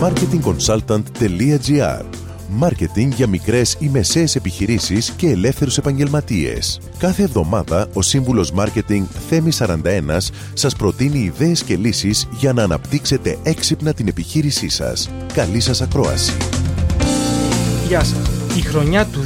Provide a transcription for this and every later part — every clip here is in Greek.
marketingconsultant.gr Μάρκετινγκ για μικρές ή μεσαίες επιχειρήσεις και ελεύθερους επαγγελματίες. Κάθε εβδομάδα ο σύμβουλος Μάρκετινγκ Θέμη 41 σας προτείνει ιδέες και λύσεις για να αναπτύξετε έξυπνα την επιχείρησή σας. Καλή σας ακρόαση. Γεια σας. Η χρονιά του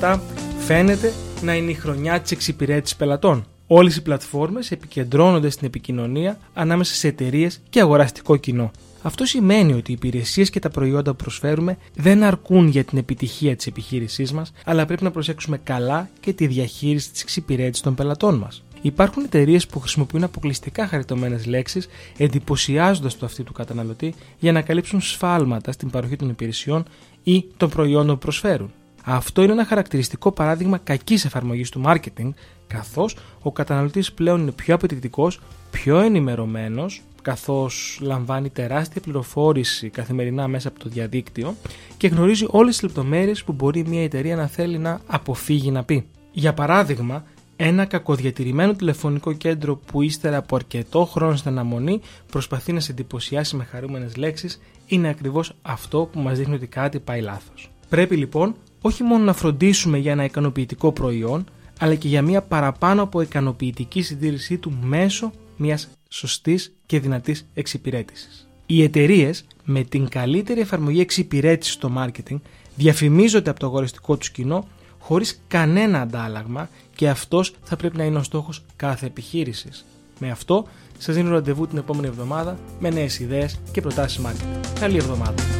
2017 φαίνεται να είναι η χρονιά της εξυπηρέτησης πελατών. Όλες οι πλατφόρμες επικεντρώνονται στην επικοινωνία ανάμεσα σε εταιρείες και αγοραστικό κοινό. Αυτό σημαίνει ότι οι υπηρεσίες και τα προϊόντα που προσφέρουμε δεν αρκούν για την επιτυχία της επιχείρησής μας, αλλά πρέπει να προσέξουμε καλά και τη διαχείριση της εξυπηρέτησης των πελατών μας. Υπάρχουν εταιρείες που χρησιμοποιούν αποκλειστικά χαριτωμένες λέξεις, εντυπωσιάζοντας το αυτή του καταναλωτή για να καλύψουν σφάλματα στην παροχή των υπηρεσιών ή των προϊόντων που προσφέρουν. Αυτό είναι ένα χαρακτηριστικό παράδειγμα κακής εφαρμογής του marketing, καθώς ο καταναλωτής πλέον είναι πιο απαιτητικός, πιο ενημερωμένος, καθώς λαμβάνει τεράστια πληροφόρηση καθημερινά μέσα από το διαδίκτυο και γνωρίζει όλες τις λεπτομέρειες που μπορεί μια εταιρεία να θέλει να αποφύγει να πει. Για παράδειγμα, ένα κακοδιατηρημένο τηλεφωνικό κέντρο που ύστερα από αρκετό χρόνο στην αναμονή προσπαθεί να σε εντυπωσιάσει με χαρούμενες λέξεις είναι ακριβώς αυτό που μας δείχνει ότι κάτι πάει λάθος. Πρέπει λοιπόν όχι μόνο να φροντίσουμε για ένα ικανοποιητικό προϊόν, αλλά και για μια παραπάνω από ικανοποιητική συντήρησή του μέσω μιας σωστής και δυνατής εξυπηρέτησης. Οι εταιρείες με την καλύτερη εφαρμογή εξυπηρέτησης στο marketing διαφημίζονται από το αγοριστικό τους κοινό χωρίς κανένα αντάλλαγμα και αυτός θα πρέπει να είναι ο στόχος κάθε επιχείρησης. Με αυτό, σας δίνω ραντεβού την επόμενη εβδομάδα με νέες ιδέες και προτάσεις marketing. Καλή εβδομάδα!